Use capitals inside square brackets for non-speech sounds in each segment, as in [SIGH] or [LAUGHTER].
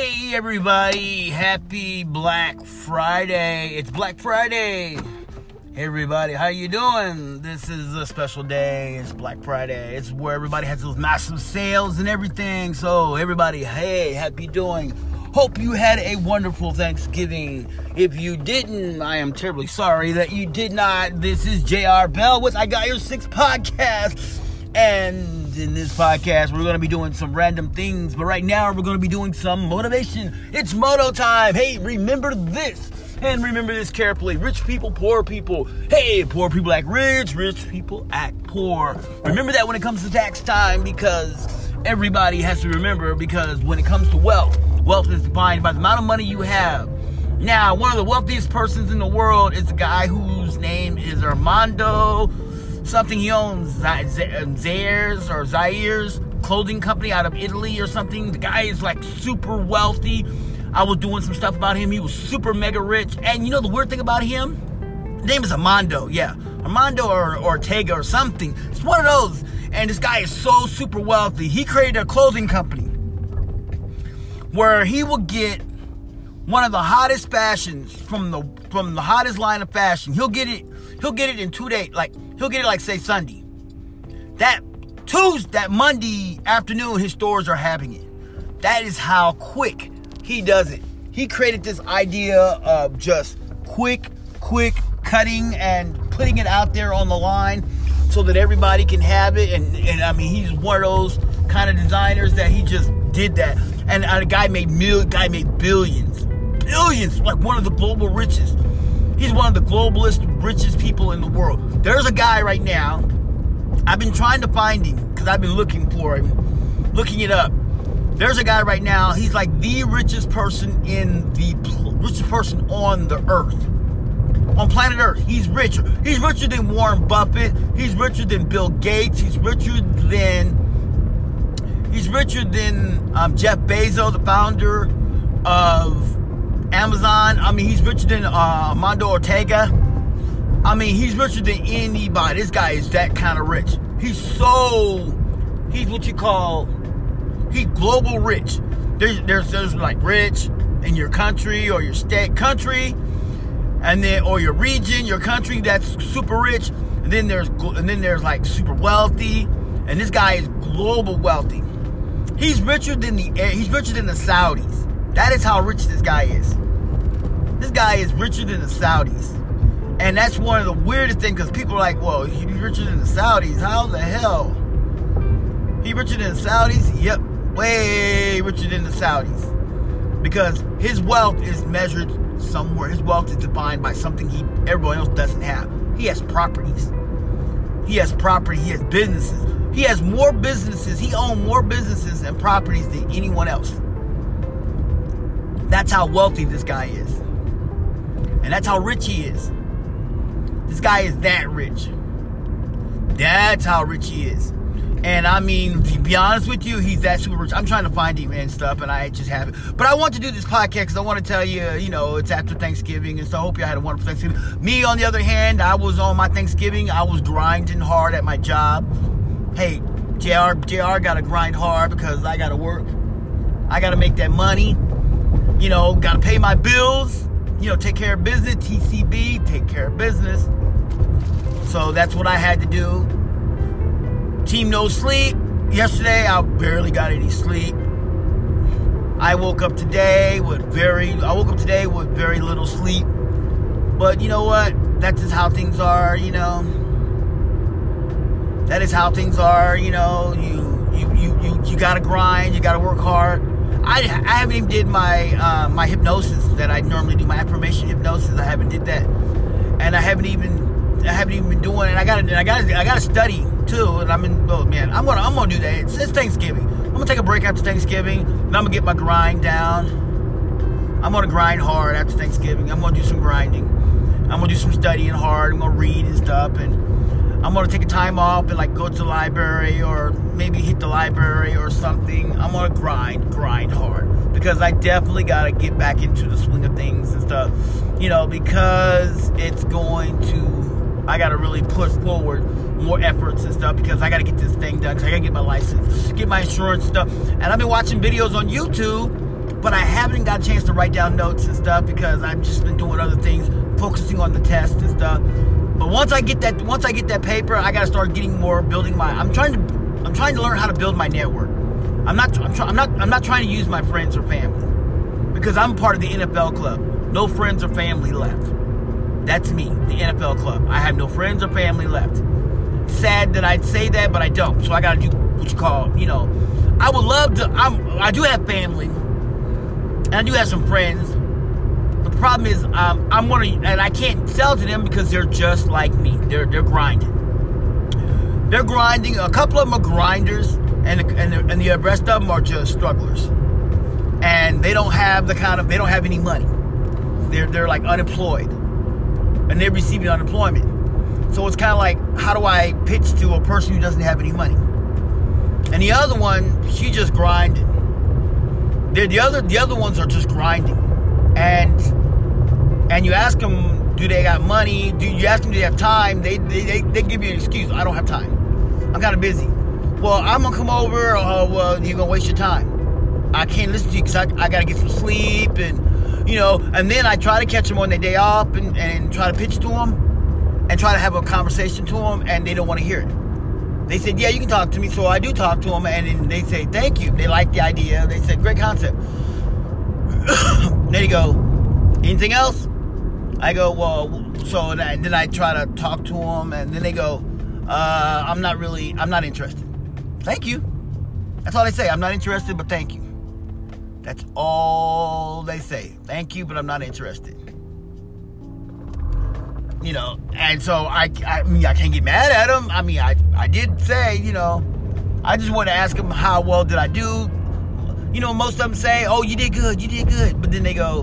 Hey everybody, happy Black Friday. It's Black Friday. Hey everybody, how you doing? This is a special day. It's Black Friday. It's where everybody has those massive sales and everything. So everybody, hey, happy doing? Hope you had a wonderful Thanksgiving. If you didn't, I am terribly sorry that you did not. This is JR Bell with I Got Your Six podcast. And in this podcast, we're going to be doing some random things. But right now, we're going to be doing some motivation. It's moto time. Hey, remember this. And remember this carefully. Rich people, poor people. Hey, poor people act rich, rich people act poor. Remember that when it comes to tax time because everybody has to remember because when it comes to wealth, wealth is defined by the amount of money you have. Now, one of the wealthiest persons in the world is a guy whose name is Armando something he owns, Zaire's uh, or Zaire's clothing company out of Italy or something. The guy is like super wealthy. I was doing some stuff about him. He was super mega rich. And you know the weird thing about him? His name is Armando, yeah. Armando or Ortega or something. It's one of those. And this guy is so super wealthy. He created a clothing company where he will get one of the hottest fashions from the from the hottest line of fashion. He'll get it. He'll get it in two days. Like he'll get it like say Sunday. That Tuesday, that Monday afternoon, his stores are having it. That is how quick he does it. He created this idea of just quick, quick cutting and putting it out there on the line so that everybody can have it. And, and I mean, he's one of those kind of designers that he just did that. And, a guy made mil, guy made billions, billions, like one of the global richest. He's one of the globalist, richest people in the world. There's a guy right now. I've been trying to find him because I've been looking for him, looking it up. There's a guy right now. He's like the richest person in the richest person on the earth, on planet Earth. He's richer. He's richer than Warren Buffett. He's richer than Bill Gates. He's richer than he's richer than um, Jeff Bezos, the founder of Amazon. I mean, he's richer than uh, Armando Ortega. I mean, he's richer than anybody. This guy is that kind of rich. He's so, he's what you call, he's global rich. There's, there's, there's like rich in your country or your state, country, and then or your region, your country that's super rich. And then there's, and then there's like super wealthy, and this guy is global wealthy. He's richer than the, he's richer than the Saudis. That is how rich this guy is. This guy is richer than the Saudis. And that's one of the weirdest things because people are like, well, he's richer than the Saudis. How the hell? He richer than the Saudis? Yep, way richer than the Saudis. Because his wealth is measured somewhere. His wealth is defined by something he everyone else doesn't have. He has properties. He has property. He has businesses. He has more businesses. He owns more businesses and properties than anyone else. That's how wealthy this guy is. And that's how rich he is. This guy is that rich. That's how rich he is. And I mean, to be honest with you, he's that super rich. I'm trying to find him and stuff, and I just haven't. But I want to do this podcast because I want to tell you, you know, it's after Thanksgiving, and so I hope you had a wonderful Thanksgiving. Me, on the other hand, I was on my Thanksgiving. I was grinding hard at my job. Hey, JR, JR got to grind hard because I got to work. I got to make that money you know, got to pay my bills, you know, take care of business, TCB, take care of business. So that's what I had to do. Team no sleep. Yesterday, I barely got any sleep. I woke up today with very, I woke up today with very little sleep. But you know what? That's just how things are, you know. That is how things are, you know. You, you, you, you, you gotta grind, you gotta work hard I, I haven't even did my uh, my hypnosis that I normally do, my affirmation hypnosis. I haven't did that, and I haven't even I haven't even been doing. it. I got I got I got to study too. And I'm in. Oh man, I'm gonna I'm gonna do that. It's, it's Thanksgiving. I'm gonna take a break after Thanksgiving, and I'm gonna get my grind down. I'm gonna grind hard after Thanksgiving. I'm gonna do some grinding. I'm gonna do some studying hard. I'm gonna read and stuff and I'm gonna take a time off and like go to the library or maybe hit the library or something. I'm gonna grind, grind hard because I definitely gotta get back into the swing of things and stuff. You know, because it's going to, I gotta really push forward more efforts and stuff because I gotta get this thing done. Cause I gotta get my license, get my insurance stuff. And I've been watching videos on YouTube but I haven't got a chance to write down notes and stuff because I've just been doing other things, focusing on the test and stuff. But once I get that, once I get that paper, I got to start getting more building my. I'm trying to, I'm trying to learn how to build my network. I'm not, I'm, try, I'm not, I'm not trying to use my friends or family because I'm part of the NFL club. No friends or family left. That's me, the NFL club. I have no friends or family left. Sad that I'd say that, but I don't. So I got to do what you call, you know. I would love to. I'm. I do have family, and I do have some friends. The problem is, um, I'm of, and I can't sell to them because they're just like me. They're they're grinding. They're grinding. A couple of them are grinders, and and and the rest of them are just strugglers. And they don't have the kind of they don't have any money. They're they're like unemployed, and they're receiving unemployment. So it's kind of like, how do I pitch to a person who doesn't have any money? And the other one, she just grinding. The other the other ones are just grinding, and and you ask them, do they got money? Do you ask them, do they have time? They they, they, they give you an excuse. I don't have time. I'm kind of busy. Well, I'm gonna come over. Or, well, you're gonna waste your time. I can't listen to you because I, I gotta get some sleep and you know. And then I try to catch them on their day off and, and try to pitch to them and try to have a conversation to them, and they don't want to hear it. They said, yeah, you can talk to me. So I do talk to them, and they say, thank you. They like the idea. They said, great concept. [COUGHS] then they go, anything else? I go, well, so and then I try to talk to them, and then they go, uh, I'm not really, I'm not interested. Thank you. That's all they say. I'm not interested, but thank you. That's all they say. Thank you, but I'm not interested you know, and so I, I mean, I can't get mad at him. I mean, I, I did say, you know, I just want to ask him how well did I do. You know, most of them say, "Oh, you did good, you did good," but then they go,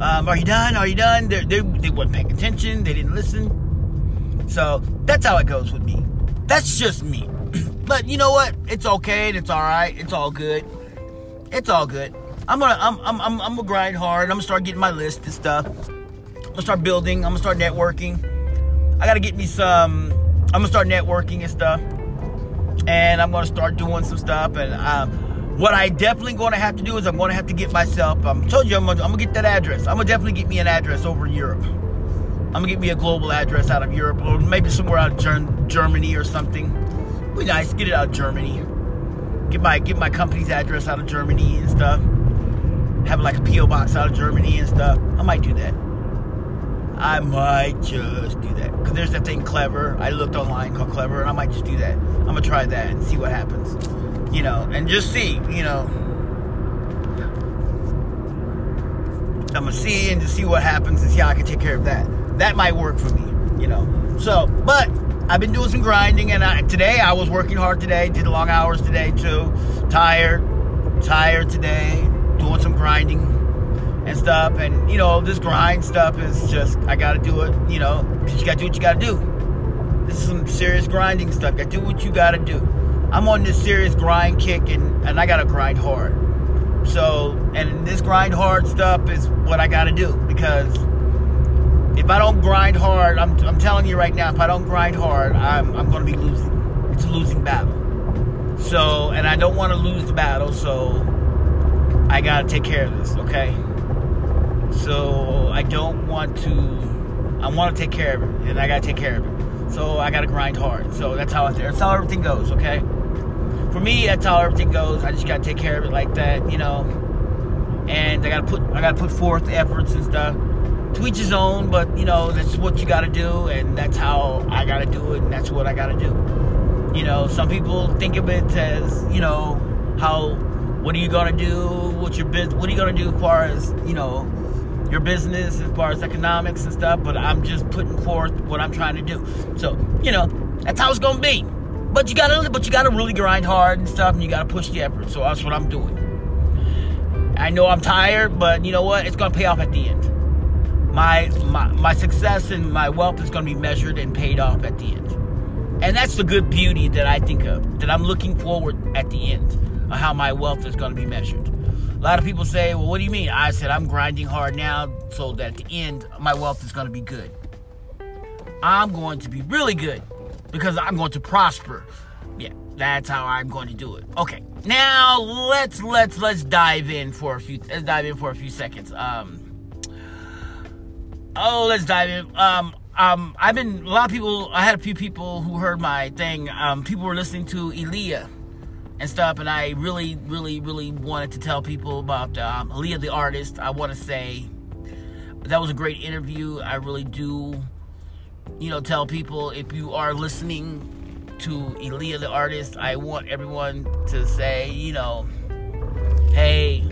um, "Are you done? Are you done?" They're, they they weren't paying attention. They didn't listen. So that's how it goes with me. That's just me. [CLEARS THROAT] but you know what? It's okay. It's all right. It's all good. It's all good. I'm gonna I'm I'm I'm, I'm gonna grind hard. I'm gonna start getting my list and stuff I'm gonna start building. I'm gonna start networking. I gotta get me some. I'm gonna start networking and stuff, and I'm gonna start doing some stuff. And um, what I definitely gonna have to do is I'm gonna have to get myself. I'm um, told you I'm gonna, I'm gonna get that address. I'm gonna definitely get me an address over in Europe. I'm gonna get me a global address out of Europe, or maybe somewhere out of Germany or something. Be nice, get it out of Germany. Get my get my company's address out of Germany and stuff. Have like a PO box out of Germany and stuff. I might do that. I might just do that. Because there's that thing Clevver. I looked online called Clevver, and I might just do that. I'm going to try that and see what happens. You know, and just see, you know. I'm to see and just see what happens and see how I can take care of that. That might work for me, you know. So, but I've been doing some grinding, and I, today I was working hard today. Did long hours today, too. Tired. Tired today. Doing some grinding and stuff. And, you know, this grind stuff is just, I got to do it, you know, you got to do what you got to do. This is some serious grinding stuff. Got to do what you got to do. I'm on this serious grind kick, and, and I got to grind hard. So, and this grind hard stuff is what I got to do because if I don't grind hard, I'm, I'm telling you right now, if I don't grind hard, I'm, I'm to be losing. It's a losing battle. So, and I don't want to lose the battle, so I got to take care of this, okay? So I don't want to. I want to take care of it, and I gotta take care of it. So I gotta grind hard. So that's how that's how everything goes. Okay. For me, that's how everything goes. I just gotta take care of it like that, you know. And I gotta put I gotta put forth efforts and stuff. To each his own, but you know that's what you gotta do, and that's how I gotta do it, and that's what I gotta do. You know, some people think of it as you know how what are you gonna do? What's your business? What are you gonna do as far as you know your business as far as economics and stuff, but I'm just putting forth what I'm trying to do. So, you know, that's how it's gonna be. But you gotta but you gotta really grind hard and stuff and you gotta push the effort. So that's what I'm doing. I know I'm tired, but you know what? It's gonna pay off at the end. My my my success and my wealth is gonna be measured and paid off at the end. And that's the good beauty that I think of, that I'm looking forward at the end of how my wealth is gonna be measured. A lot of people say, well, what do you mean? I said, I'm grinding hard now so that at the end, my wealth is to be good. I'm going to be really good because I'm going to prosper. Yeah, that's how I'm going to do it. Okay, now let's let's let's dive in for a few let's dive in for a few seconds. Um, oh, let's dive in. Um, um, I've been a lot of people. I had a few people who heard my thing. Um, people were listening to Aaliyah and stuff, and I really, really, really wanted to tell people about um, the artist. I want to say that was a great interview. I really do, you know, tell people if you are listening to Aaliyah the artist, I want everyone to say, you know, hey,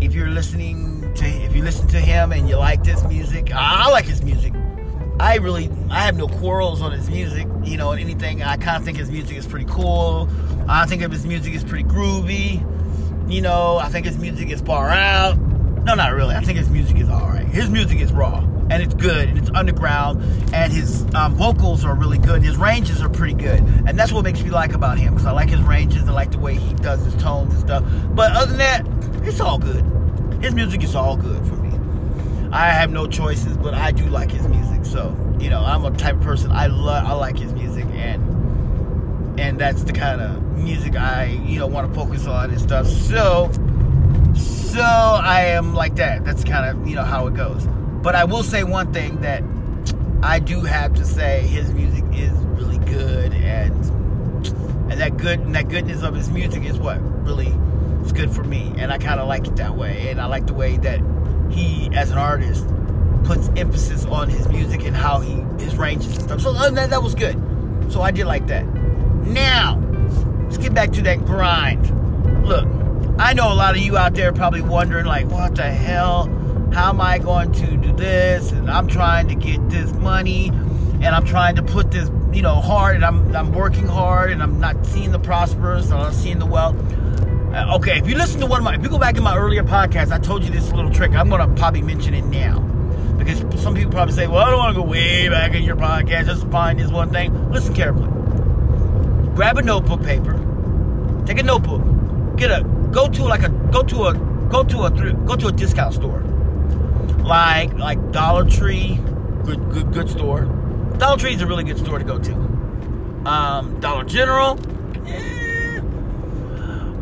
if you're listening to if you listen to him and you like this music, I like his music. I really I have no quarrels on his music, you know, anything. I kind of think his music is pretty cool. I think of his music is pretty groovy. You know, I think his music is far out. No, not really. I think his music is all right. His music is raw and it's good and it's underground and his um, vocals are really good and his ranges are pretty good and that's what makes me like about him because I like his ranges. I like the way he does his tones and stuff. But other than that, it's all good. His music is all good for me. I have no choices, but I do like his music. So you know, I'm a type of person I love. I like his music and and that's the kind of music I you know want to focus on and stuff. So so I am like that. That's kind of you know how it goes. But I will say one thing that I do have to say: his music is really good, and and that good and that goodness of his music is what really is good for me, and I kind of like it that way. And I like the way that he, as an artist, puts emphasis on his music and how he his ranges and stuff. So that that was good. So I did like that. Now, let's get back to that grind. Look, I know a lot of you out there probably wondering, like, what the hell? How am I going to do this? And I'm trying to get this money, and I'm trying to put this, you know, hard, and I'm I'm working hard, and I'm not seeing the prosperous, I'm not seeing the wealth. Uh, okay, if you listen to one of my, if you go back in my earlier podcast, I told you this little trick. I'm gonna probably mention it now because some people probably say, "Well, I don't want to go way back in your podcast just to find this one thing." Listen carefully grab a notebook paper, take a notebook, get a go to like a go to a go to a go to a discount store, like like Dollar Tree, good good good store. Dollar Tree is a really good store to go to. Um, Dollar General, eh.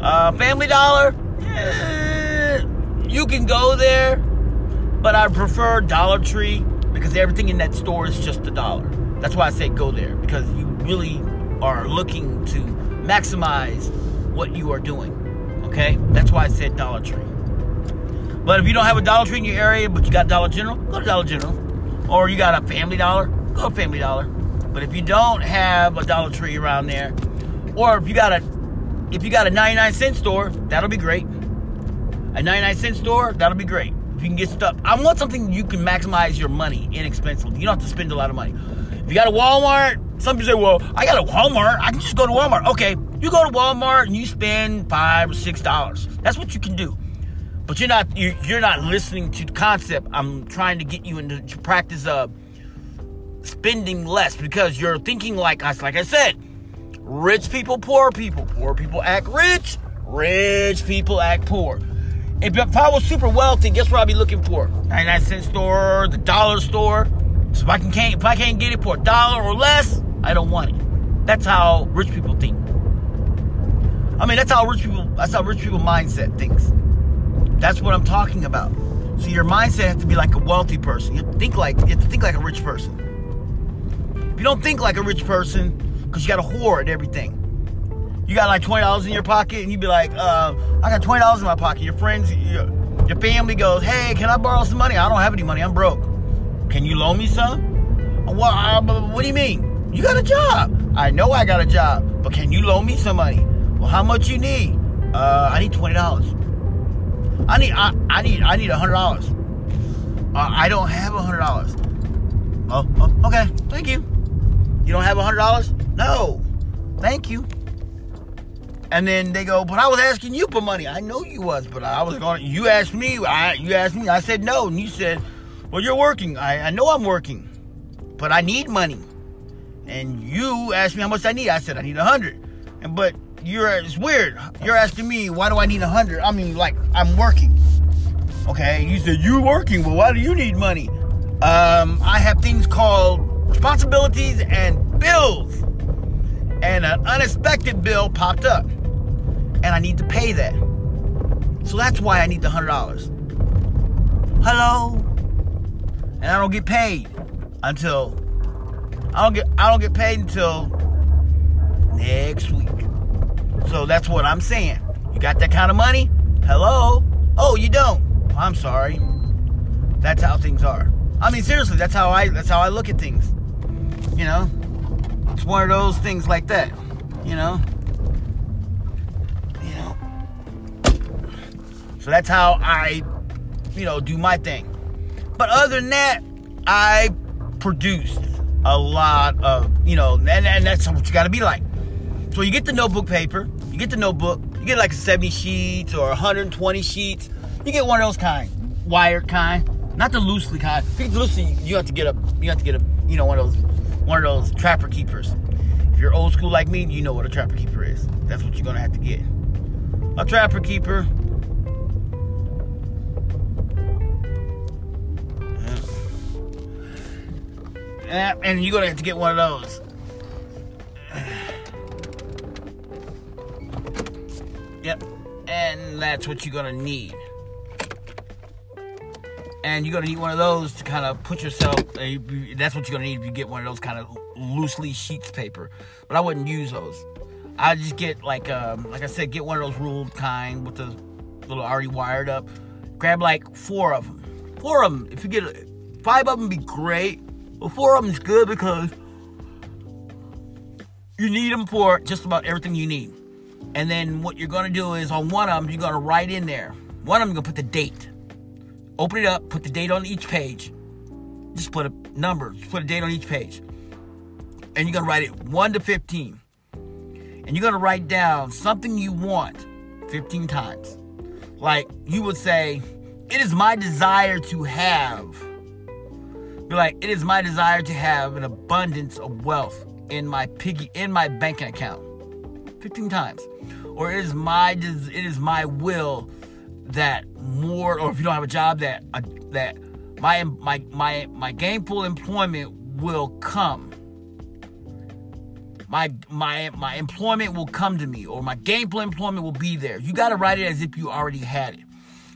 uh, Family Dollar, eh. you can go there, but I prefer Dollar Tree because everything in that store is just a dollar. That's why I say go there because you really are looking to maximize what you are doing. Okay? That's why I said Dollar Tree. But if you don't have a Dollar Tree in your area, but you got Dollar General, go to Dollar General. Or you got a Family Dollar, go to Family Dollar. But if you don't have a Dollar Tree around there, or if you got a if you got a 99 cent store, that'll be great. A 99 cent store, that'll be great. If you can get stuff. I want something you can maximize your money inexpensively. You don't have to spend a lot of money. If you got a Walmart, some people say, well, I got a Walmart. I can just go to Walmart. Okay, you go to Walmart and you spend five or six dollars. That's what you can do. But you're not you're, you're not listening to the concept. I'm trying to get you into practice of spending less because you're thinking like us. Like I said, rich people, poor people. Poor people act rich. Rich people act poor. If, if I was super wealthy, guess what I'd be looking for? 99 cent store, the dollar store. So if I can can't if I can't get it for a dollar or less, I don't want it. That's how rich people think. I mean, that's how rich people, that's how rich people mindset thinks. That's what I'm talking about. So your mindset has to be like a wealthy person. You think like you have to think like a rich person. If you don't think like a rich person, because you got to hoard everything. You got like twenty dollars in your pocket, and you be like, uh, "I got twenty dollars in my pocket." Your friends, your, your family goes, "Hey, can I borrow some money? I don't have any money. I'm broke. Can you loan me some?" Uh, what do you mean? You got a job. I know I got a job, but can you loan me some money? Well, how much you need? Uh, I need twenty dollars. I need I, I need I need a hundred dollars. Uh, I don't have a hundred dollars. Oh, oh, okay. Thank you. You don't have a hundred dollars? No. Thank you. And then they go, but I was asking you for money. I know you was, but I was going. You asked me. I you asked me. I said no, and you said, well, you're working. I, I know I'm working, but I need money and you asked me how much I need. I said I need a hundred, and but you're it's weird. You're asking me why do I need a hundred? I mean, like I'm working. Okay, you said you're working. Well, why do you need money? Um, I have things called responsibilities and bills, and an unexpected bill popped up, and I need to pay that. So that's why I need the hundred dollars. Hello, and I don't get paid until I don't get I don't get paid until next week. So that's what I'm saying. You got that kind of money? Hello? Oh, you don't. I'm sorry. That's how things are. I mean, seriously, that's how I that's how I look at things. You know, it's one of those things like that. You know, you know. So that's how I, you know, do my thing. But other than that, I produced a lot of, you know, and, and that's what you got to be like. So you get the notebook paper, get the notebook, you get like 70 sheets or 120 sheets. You get one of those kind, wired kind. Not the loosely kind. If you get loosely, you have to get a you have to get a you know one of those one of those trapper keepers. If you're old school like me, you know what a trapper keeper is. That's what you're gonna have to get. A trapper keeper. And you're gonna have to get one of those. [SIGHS] Yep. And that's what you're gonna need and you're gonna need one of those to kind of put yourself. Uh, that's what you're gonna need if you get one of those kind of loosely sheets paper. But I wouldn't use those. I just get like, um, like I said, get one of those ruled kind with the little already wired up. Grab like four of them. Four of them. If you get five of them, be great. But four of them is good because you need them for just about everything you need. And then what you're gonna do is on one of them, you're gonna write in there. One of them, you're gonna put the date Open it up, put the date on each page. Just put a number, just put a date on each page. And you're gonna write it 1 to 15. And you're gonna write down something you want 15 times. Like you would say, It is my desire to have. Be like, It is my desire to have an abundance of wealth in my piggy in my banking account 15 times or it is my it is my will that more, or if you don't have a job, that uh, that my my my my gainful employment will come. My my my employment will come to me, or my gainful employment will be there. You got to write it as if you already had it.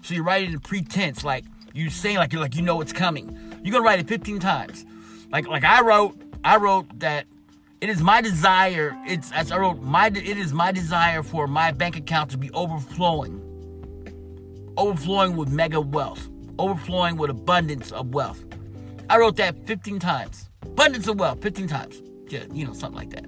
So you write it in pretense, like you saying like you're like you know it's coming. You're gonna write it 15 times. Like like I wrote, I wrote that it is my desire. It's as I wrote my it is my desire for my bank account to be overflowing overflowing with mega wealth, overflowing with abundance of wealth. I wrote that 15 times. Abundance of wealth, 15 times. Yeah, you know, something like that.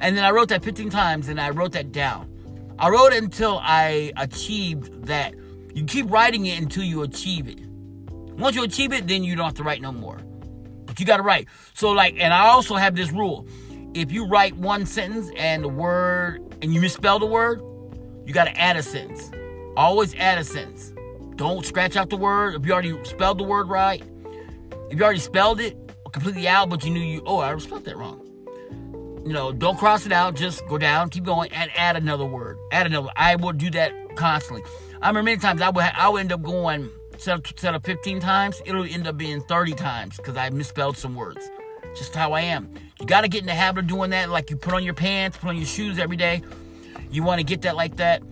And then I wrote that 15 times and I wrote that down. I wrote it until I achieved that. You keep writing it until you achieve it. Once you achieve it, then you don't have to write no more. But you got to write. So, like, and I also have this rule if you write one sentence and the word, and you misspell the word, you got to add a sentence. Always add a sentence. Don't scratch out the word. If you already spelled the word right, if you already spelled it completely out, but you knew you, oh, I spelled that wrong. You know, don't cross it out. Just go down, keep going, and add another word. Add another. I will do that constantly. I remember many times I would I would end up going instead of, instead of 15 times, it'll end up being 30 times because I misspelled some words. Just how I am. You got to get in the habit of doing that. Like you put on your pants, put on your shoes every day. You want to get that like that.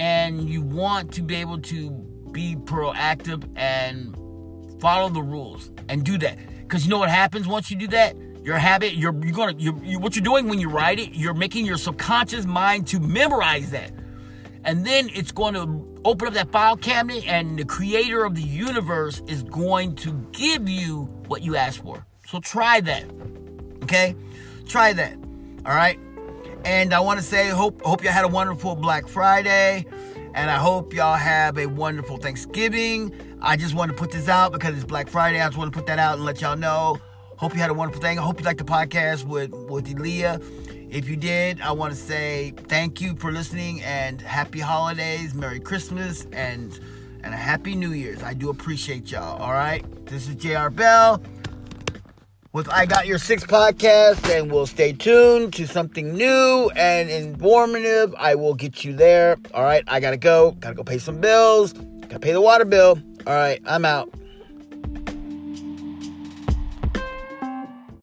And you want to be able to be proactive and follow the rules and do that. Because you know what happens once you do that? Your habit you're you're gonna you, what you're doing when you write it you're making your subconscious mind to memorize that. And then it's going to open up that file cabinet and the creator of the universe is going to give you what you asked for. So try that okay try that all right and I want to say, hope hope you had a wonderful Black Friday, and I hope y'all have a wonderful Thanksgiving. I just want to put this out because it's Black Friday. I just want to put that out and let y'all know. Hope you had a wonderful thing. I hope you liked the podcast with with Elia. If you did, I want to say thank you for listening and happy holidays, Merry Christmas, and and a happy New Year's. I do appreciate y'all. All right, this is Jr. Bell with I Got Your Six podcast, and we'll stay tuned to something new and informative. I will get you there. All right, I gotta go. Gotta go pay some bills. Gotta pay the water bill. All right, I'm out.